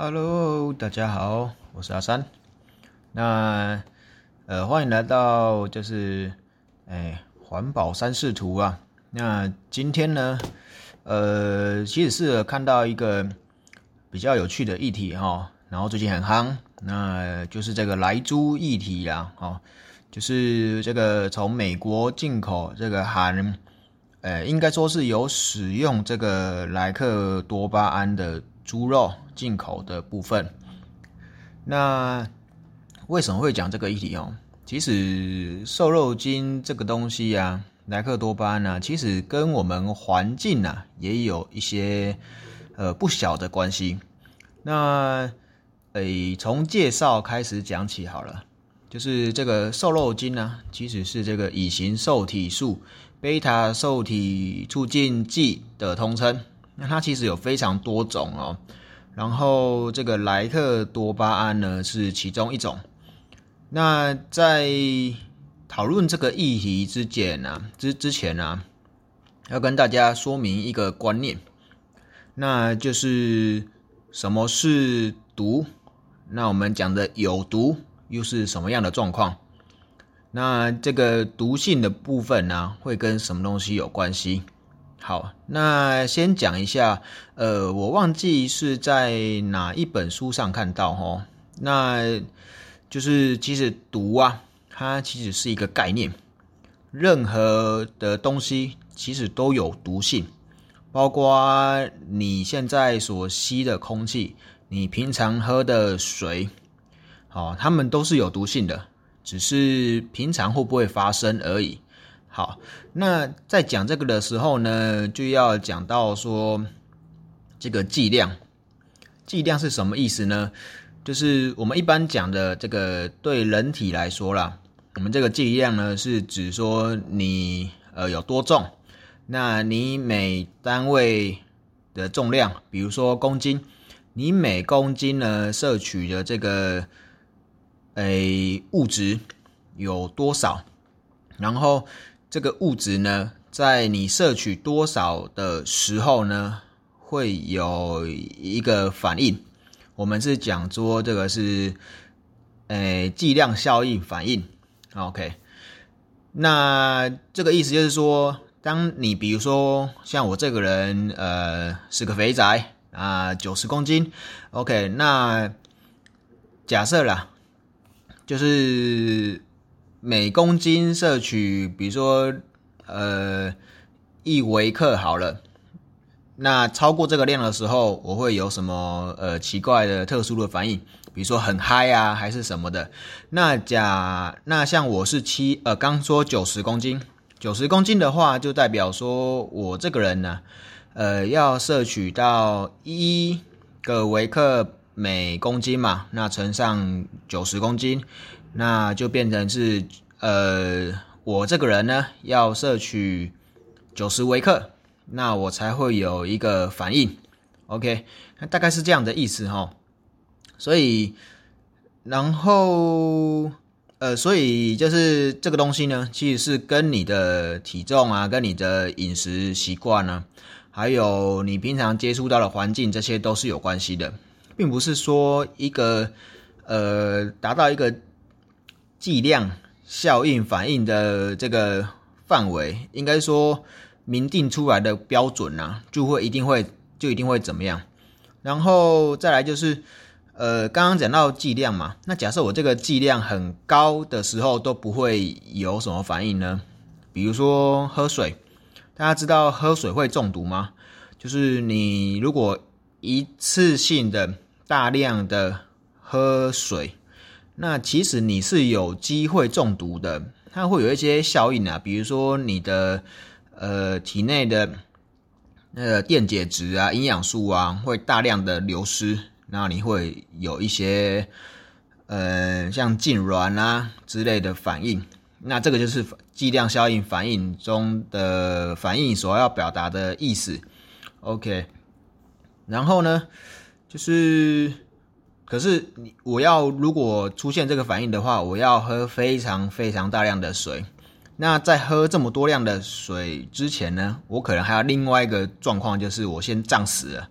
Hello，大家好，我是阿三。那呃，欢迎来到就是哎环保三视图啊。那今天呢，呃，其实是看到一个比较有趣的议题哈，然后最近很夯，那就是这个莱猪议题啦，哦，就是这个从美国进口这个含，呃，应该说是有使用这个莱克多巴胺的。猪肉进口的部分，那为什么会讲这个议题哦？其实瘦肉精这个东西呀，莱克多巴胺啊，其实跟我们环境啊也有一些呃不小的关系。那诶，从介绍开始讲起好了，就是这个瘦肉精呢，其实是这个乙型受体素贝塔受体促进剂的通称。那它其实有非常多种哦，然后这个莱克多巴胺呢是其中一种。那在讨论这个议题之前呢，之之前呢，要跟大家说明一个观念，那就是什么是毒？那我们讲的有毒又是什么样的状况？那这个毒性的部分呢，会跟什么东西有关系？好，那先讲一下，呃，我忘记是在哪一本书上看到哦，那就是其实毒啊，它其实是一个概念，任何的东西其实都有毒性，包括你现在所吸的空气，你平常喝的水，好，它们都是有毒性的，只是平常会不会发生而已。好，那在讲这个的时候呢，就要讲到说这个剂量。剂量是什么意思呢？就是我们一般讲的这个对人体来说啦，我们这个剂量呢是指说你呃有多重，那你每单位的重量，比如说公斤，你每公斤呢摄取的这个诶物质有多少，然后。这个物质呢，在你摄取多少的时候呢，会有一个反应。我们是讲说这个是，诶，剂量效应反应。OK，那这个意思就是说，当你比如说像我这个人，呃，是个肥仔啊，九十公斤。OK，那假设啦，就是。每公斤摄取，比如说，呃，一微克好了。那超过这个量的时候，我会有什么呃奇怪的、特殊的反应？比如说很嗨啊，还是什么的？那假那像我是七呃，刚说九十公斤，九十公斤的话，就代表说我这个人呢，呃，要摄取到一个微克每公斤嘛，那乘上九十公斤。那就变成是，呃，我这个人呢要摄取九十微克，那我才会有一个反应，OK，那大概是这样的意思哈。所以，然后，呃，所以就是这个东西呢，其实是跟你的体重啊，跟你的饮食习惯呢，还有你平常接触到的环境，这些都是有关系的，并不是说一个，呃，达到一个。剂量效应反应的这个范围，应该说明定出来的标准呐，就会一定会就一定会怎么样。然后再来就是，呃，刚刚讲到剂量嘛，那假设我这个剂量很高的时候都不会有什么反应呢？比如说喝水，大家知道喝水会中毒吗？就是你如果一次性的大量的喝水。那其实你是有机会中毒的，它会有一些效应啊，比如说你的呃体内的那个电解质啊、营养素啊会大量的流失，那你会有一些呃像痉挛啊之类的反应，那这个就是剂量效应反应中的反应所要表达的意思。OK，然后呢就是。可是你我要如果出现这个反应的话，我要喝非常非常大量的水。那在喝这么多量的水之前呢，我可能还有另外一个状况，就是我先胀死了。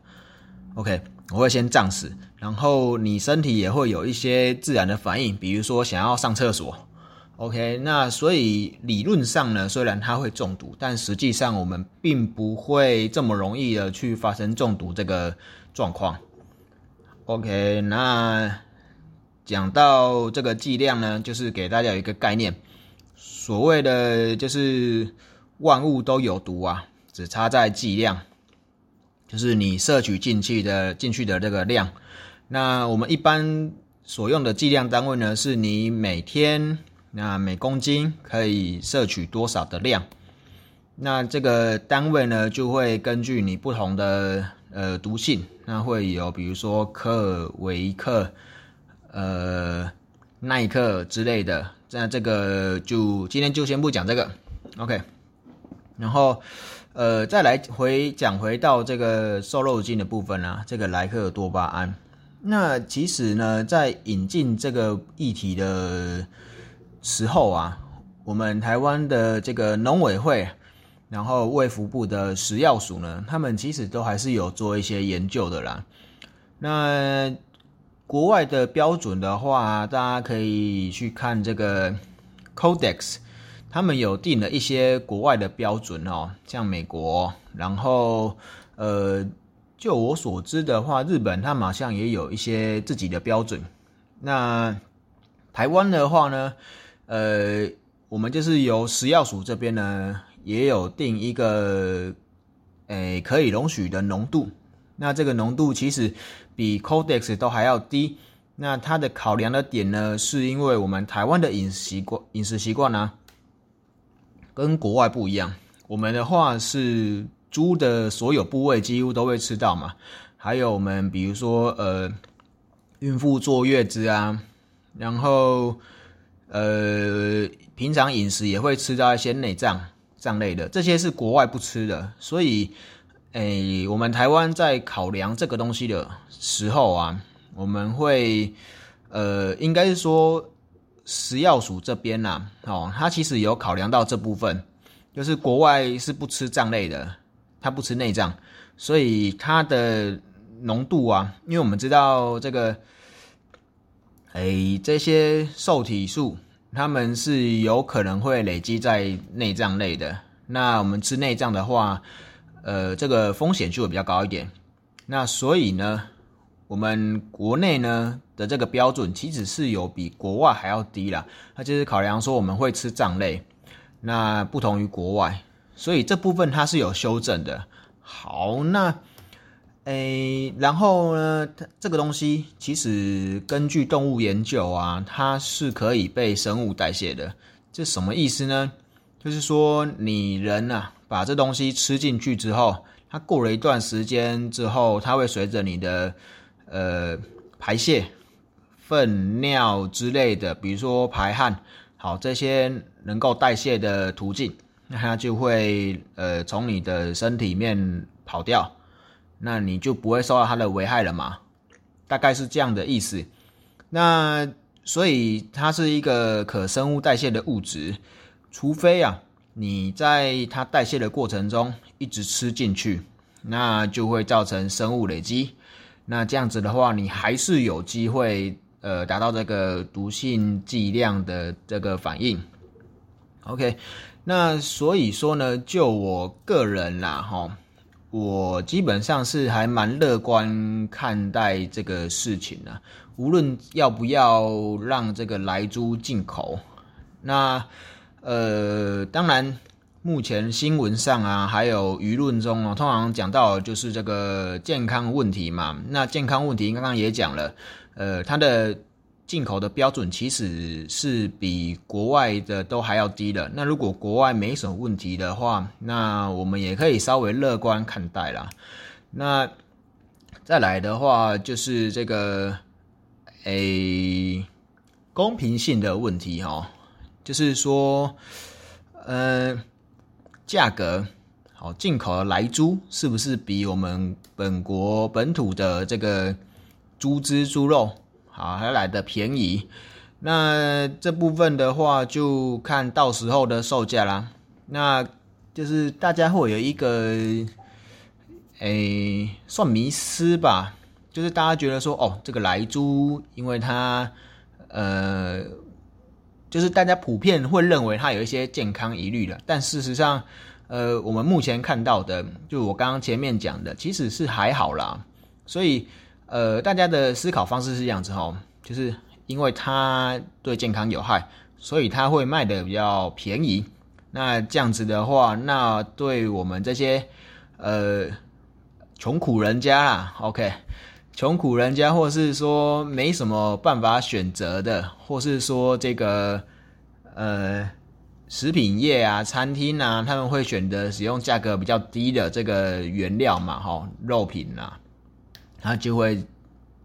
OK，我会先胀死。然后你身体也会有一些自然的反应，比如说想要上厕所。OK，那所以理论上呢，虽然它会中毒，但实际上我们并不会这么容易的去发生中毒这个状况。OK，那讲到这个剂量呢，就是给大家一个概念，所谓的就是万物都有毒啊，只差在剂量，就是你摄取进去的进去的这个量。那我们一般所用的剂量单位呢，是你每天。那每公斤可以摄取多少的量？那这个单位呢，就会根据你不同的呃毒性，那会有比如说克、维克、呃耐克之类的。那这个就今天就先不讲这个，OK。然后呃再来回讲回到这个瘦肉精的部分啊，这个莱克多巴胺。那其实呢，在引进这个议题的。时候啊，我们台湾的这个农委会，然后卫福部的食药署呢，他们其实都还是有做一些研究的啦。那国外的标准的话，大家可以去看这个 Codex，他们有定了一些国外的标准哦，像美国，然后呃，就我所知的话，日本他们好像也有一些自己的标准。那台湾的话呢？呃，我们就是由食药署这边呢，也有定一个，诶，可以容许的浓度。那这个浓度其实比 Codex 都还要低。那它的考量的点呢，是因为我们台湾的饮食习惯，饮食习惯呢，跟国外不一样。我们的话是猪的所有部位几乎都会吃到嘛，还有我们比如说呃，孕妇坐月子啊，然后。呃，平常饮食也会吃到一些内脏脏类的，这些是国外不吃的，所以，诶，我们台湾在考量这个东西的时候啊，我们会，呃，应该是说食药署这边呐，哦，它其实有考量到这部分，就是国外是不吃脏类的，它不吃内脏，所以它的浓度啊，因为我们知道这个。哎，这些受体素，他们是有可能会累积在内脏类的。那我们吃内脏的话，呃，这个风险就会比较高一点。那所以呢，我们国内呢的这个标准其实是有比国外还要低啦。那就是考量说我们会吃脏类，那不同于国外，所以这部分它是有修正的。好，那。诶，然后呢，它这个东西其实根据动物研究啊，它是可以被生物代谢的。这什么意思呢？就是说你人啊，把这东西吃进去之后，它过了一段时间之后，它会随着你的呃排泄、粪尿之类的，比如说排汗，好这些能够代谢的途径，那它就会呃从你的身体面跑掉。那你就不会受到它的危害了嘛？大概是这样的意思。那所以它是一个可生物代谢的物质，除非啊你在它代谢的过程中一直吃进去，那就会造成生物累积。那这样子的话，你还是有机会呃达到这个毒性剂量的这个反应。OK，那所以说呢，就我个人啦，哈。我基本上是还蛮乐观看待这个事情的，无论要不要让这个来猪进口，那呃，当然目前新闻上啊，还有舆论中啊，通常讲到就是这个健康问题嘛。那健康问题刚刚也讲了，呃，它的。进口的标准其实是比国外的都还要低的。那如果国外没什么问题的话，那我们也可以稍微乐观看待啦。那再来的话，就是这个诶公平性的问题哈，就是说，呃，价格好，进口的来猪是不是比我们本国本土的这个猪脂猪肉？好，还来的便宜，那这部分的话就看到时候的售价啦。那就是大家会有一个，诶，算迷失吧，就是大家觉得说，哦，这个莱猪，因为它，呃，就是大家普遍会认为它有一些健康疑虑的，但事实上，呃，我们目前看到的，就我刚刚前面讲的，其实是还好啦。所以，呃，大家的思考方式是这样子哈，就是因为它对健康有害，所以它会卖的比较便宜。那这样子的话，那对我们这些，呃。穷苦人家啦，OK，穷苦人家，或是说没什么办法选择的，或是说这个呃食品业啊、餐厅啊，他们会选择使用价格比较低的这个原料嘛，哈，肉品啊，它就会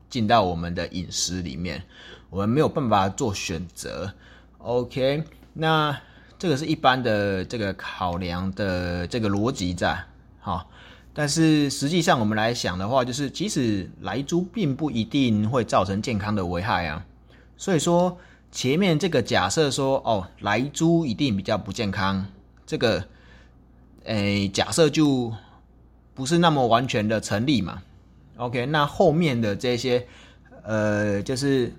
进到我们的饮食里面，我们没有办法做选择，OK，那这个是一般的这个考量的这个逻辑在，好。但是实际上，我们来想的话，就是其实来猪并不一定会造成健康的危害啊。所以说，前面这个假设说，哦，来猪一定比较不健康，这个，诶，假设就不是那么完全的成立嘛。OK，那后面的这些，呃，就是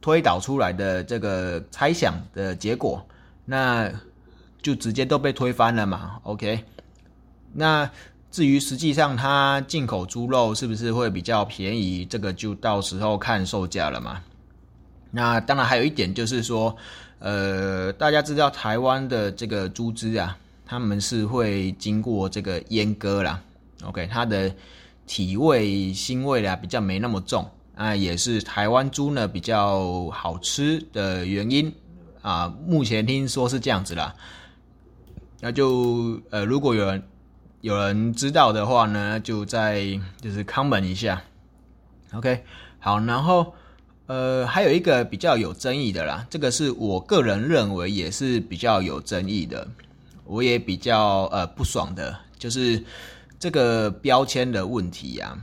推导出来的这个猜想的结果，那就直接都被推翻了嘛。OK，那。至于实际上它进口猪肉是不是会比较便宜，这个就到时候看售价了嘛。那当然还有一点就是说，呃，大家知道台湾的这个猪只啊，他们是会经过这个阉割啦。OK，它的体味腥味啊比较没那么重啊，也是台湾猪呢比较好吃的原因啊。目前听说是这样子啦。那就呃，如果有人。有人知道的话呢，就在就是 comment 一下，OK，好，然后呃还有一个比较有争议的啦，这个是我个人认为也是比较有争议的，我也比较呃不爽的，就是这个标签的问题呀。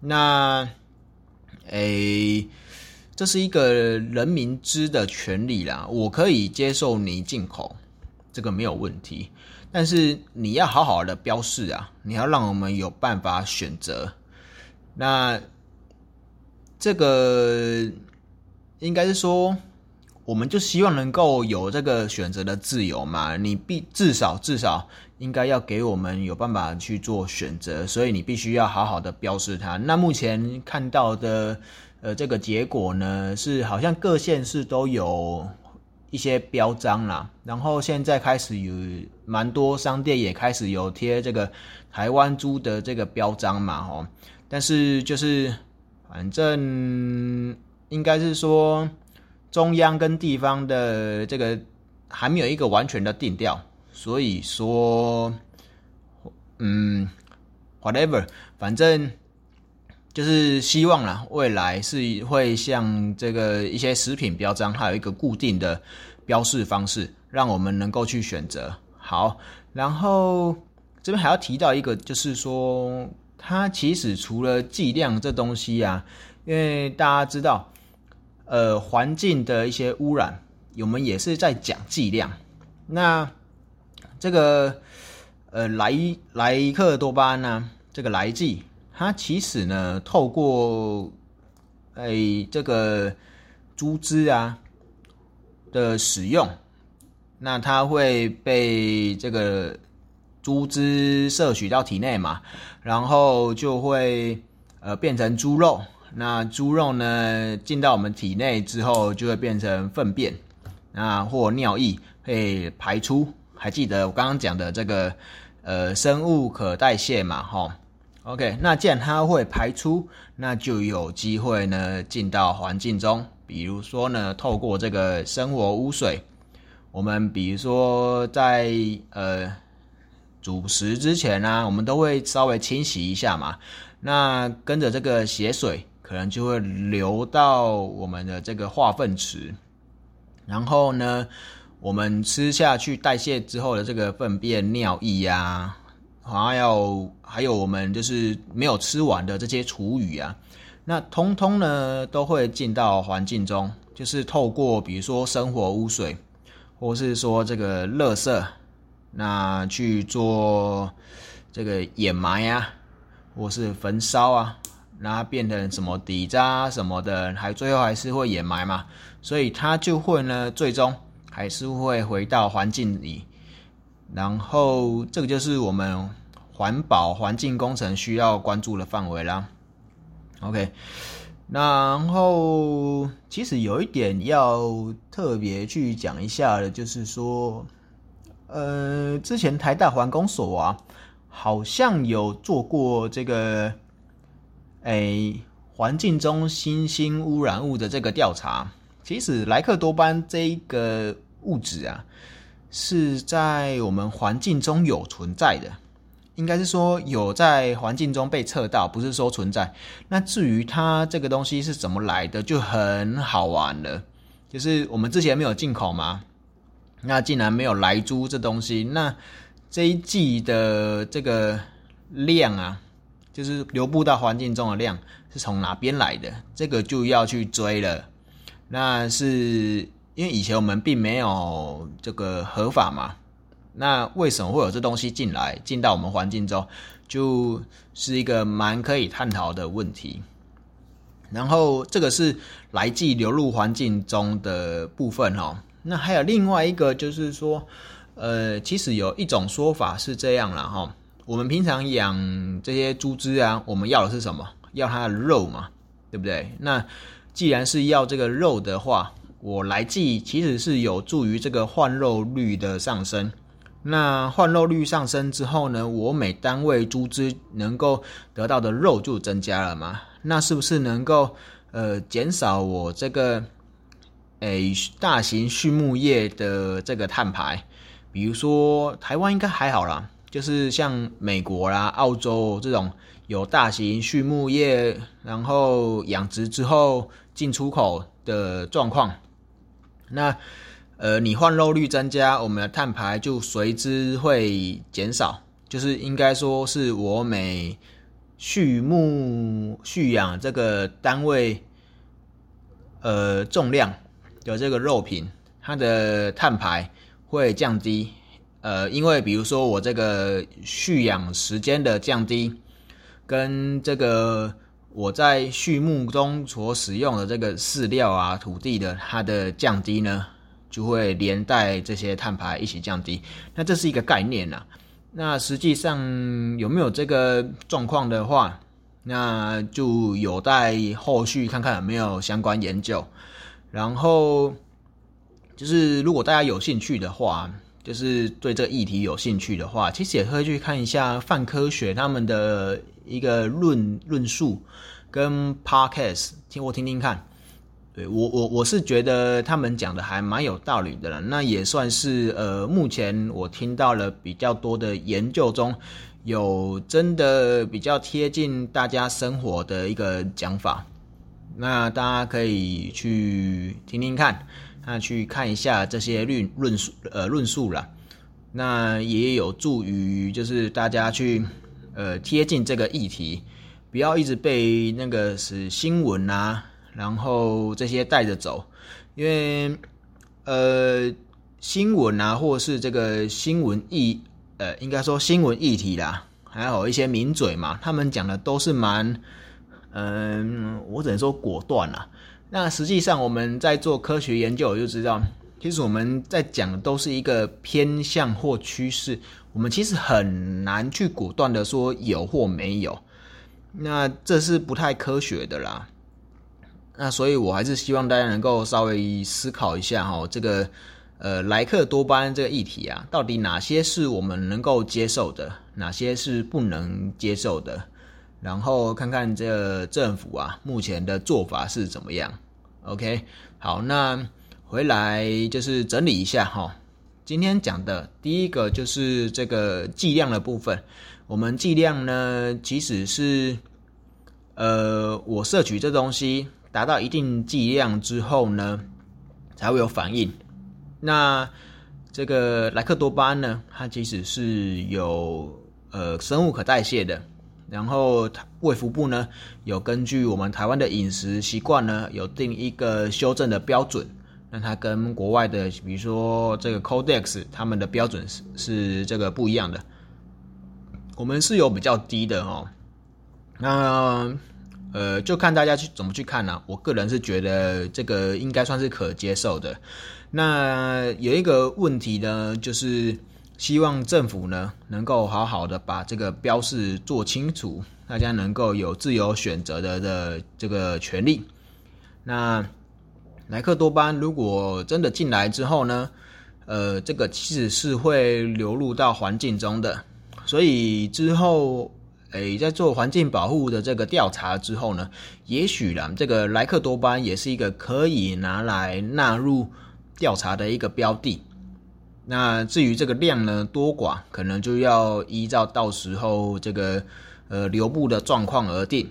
那诶，这是一个人民知的权利啦，我可以接受你进口，这个没有问题。但是你要好好的标示啊，你要让我们有办法选择。那这个应该是说，我们就希望能够有这个选择的自由嘛。你必至少至少应该要给我们有办法去做选择，所以你必须要好好的标示它。那目前看到的呃这个结果呢，是好像各县市都有。一些标章啦，然后现在开始有蛮多商店也开始有贴这个台湾猪的这个标章嘛，吼，但是就是反正应该是说中央跟地方的这个还没有一个完全的定调，所以说，嗯，whatever，反正就是希望啦，未来是会像这个一些食品标章，还有一个固定的。标示方式，让我们能够去选择好。然后这边还要提到一个，就是说，它其实除了剂量这东西啊，因为大家知道，呃，环境的一些污染，我们也是在讲剂量。那这个呃莱莱克多巴胺呢，这个来剂，它其实呢，透过哎这个猪汁啊。的使用，那它会被这个猪汁摄取到体内嘛，然后就会呃变成猪肉。那猪肉呢进到我们体内之后，就会变成粪便，那或尿液会排出。还记得我刚刚讲的这个呃生物可代谢嘛？哈，OK。那既然它会排出，那就有机会呢进到环境中。比如说呢，透过这个生活污水，我们比如说在呃煮食之前呢，我们都会稍微清洗一下嘛。那跟着这个血水，可能就会流到我们的这个化粪池，然后呢，我们吃下去代谢之后的这个粪便、尿液呀，还有还有我们就是没有吃完的这些厨余啊。那通通呢都会进到环境中，就是透过比如说生活污水，或是说这个垃圾，那去做这个掩埋啊，或是焚烧啊，然后变成什么底渣什么的，还最后还是会掩埋嘛，所以它就会呢，最终还是会回到环境里。然后这个就是我们环保环境工程需要关注的范围啦。OK，然后其实有一点要特别去讲一下的，就是说，呃，之前台大环工所啊，好像有做过这个，哎，环境中新兴污染物的这个调查。其实莱克多巴这一个物质啊。是在我们环境中有存在的，应该是说有在环境中被测到，不是说存在。那至于它这个东西是怎么来的，就很好玩了。就是我们之前没有进口嘛，那既然没有来猪这东西，那这一季的这个量啊，就是流布到环境中的量是从哪边来的？这个就要去追了。那是。因为以前我们并没有这个合法嘛，那为什么会有这东西进来进到我们环境中，就是一个蛮可以探讨的问题。然后这个是来自流入环境中的部分哈，那还有另外一个就是说，呃，其实有一种说法是这样了哈，我们平常养这些猪只啊，我们要的是什么？要它的肉嘛，对不对？那既然是要这个肉的话，我来记，其实是有助于这个换肉率的上升。那换肉率上升之后呢，我每单位猪只能够得到的肉就增加了嘛？那是不是能够呃减少我这个诶大型畜牧业的这个碳排？比如说台湾应该还好啦，就是像美国啦、澳洲这种有大型畜牧业，然后养殖之后进出口的状况。那，呃，你换肉率增加，我们的碳排就随之会减少。就是应该说是我每畜牧畜养这个单位，呃，重量的这个肉品，它的碳排会降低。呃，因为比如说我这个畜养时间的降低，跟这个。我在畜牧中所使用的这个饲料啊、土地的它的降低呢，就会连带这些碳排一起降低。那这是一个概念呐。那实际上有没有这个状况的话，那就有待后续看看有没有相关研究。然后就是如果大家有兴趣的话，就是对这个议题有兴趣的话，其实也可以去看一下泛科学他们的。一个论论述跟 podcast 听我听听看，对我我我是觉得他们讲的还蛮有道理的了。那也算是呃，目前我听到了比较多的研究中有真的比较贴近大家生活的一个讲法。那大家可以去听听看，那去看一下这些论论述呃论述了。那也有助于就是大家去。呃，贴近这个议题，不要一直被那个是新闻啊，然后这些带着走，因为呃，新闻啊，或是这个新闻议，呃，应该说新闻议题啦，还有一些名嘴嘛，他们讲的都是蛮，嗯，我只能说果断啦。那实际上我们在做科学研究，我就知道，其实我们在讲的都是一个偏向或趋势。我们其实很难去果断的说有或没有，那这是不太科学的啦。那所以我还是希望大家能够稍微思考一下哈，这个呃莱克多巴胺这个议题啊，到底哪些是我们能够接受的，哪些是不能接受的，然后看看这政府啊目前的做法是怎么样。OK，好，那回来就是整理一下哈。今天讲的第一个就是这个剂量的部分。我们剂量呢，其实是，呃，我摄取这东西达到一定剂量之后呢，才会有反应。那这个莱克多巴胺呢，它其实是有呃生物可代谢的。然后卫福部呢，有根据我们台湾的饮食习惯呢，有定一个修正的标准。那它跟国外的，比如说这个 Codex，他们的标准是是这个不一样的。我们是有比较低的哦。那呃，就看大家去怎么去看呢？我个人是觉得这个应该算是可接受的。那有一个问题呢，就是希望政府呢能够好好的把这个标示做清楚，大家能够有自由选择的的这个权利。那莱克多巴如果真的进来之后呢，呃，这个其实是会流入到环境中的，所以之后。诶，在做环境保护的这个调查之后呢，也许啦，这个莱克多巴也是一个可以拿来纳入调查的一个标的。那至于这个量呢多寡，可能就要依照到时候这个呃流布的状况而定。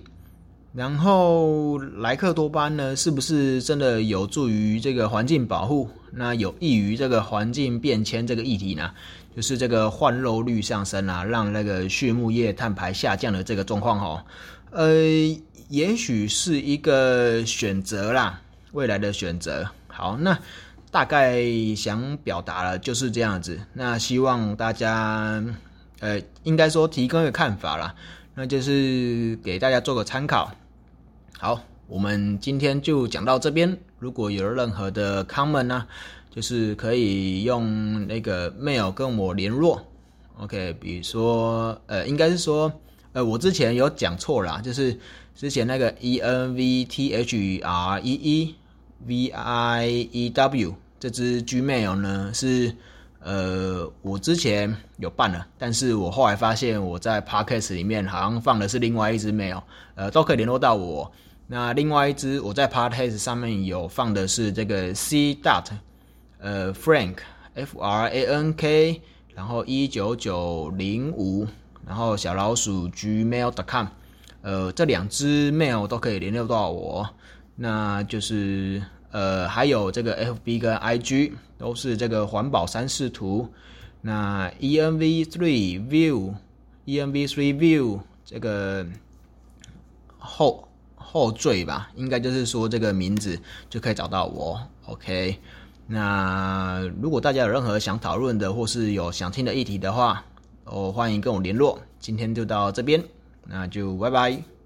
然后莱克多巴呢，是不是真的有助于这个环境保护？那有益于这个环境变迁这个议题呢？就是这个换肉率上升啊，让那个畜牧业碳排下降的这个状况哈，呃，也许是一个选择啦，未来的选择。好，那大概想表达了就是这样子。那希望大家，呃，应该说提供一个看法啦，那就是给大家做个参考。好，我们今天就讲到这边。如果有任何的 comment 呢？就是可以用那个 mail 跟我联络，OK，比如说，呃，应该是说，呃，我之前有讲错啦，就是之前那个 E N V T H R E E V I E W 这支 Gmail 呢是，呃，我之前有办了，但是我后来发现我在 Podcast 里面好像放的是另外一支 mail，呃，都可以联络到我。那另外一支我在 Podcast 上面有放的是这个 C dot。呃，Frank F R A N K，然后一九九零五，然后小老鼠 Gmail.com，呃，这两只 mail 都可以联络到我。那就是呃，还有这个 F B 跟 I G 都是这个环保三视图。那 E N V three view，E N V three view 这个后后缀吧，应该就是说这个名字就可以找到我。OK。那如果大家有任何想讨论的，或是有想听的议题的话，哦，欢迎跟我联络。今天就到这边，那就拜拜。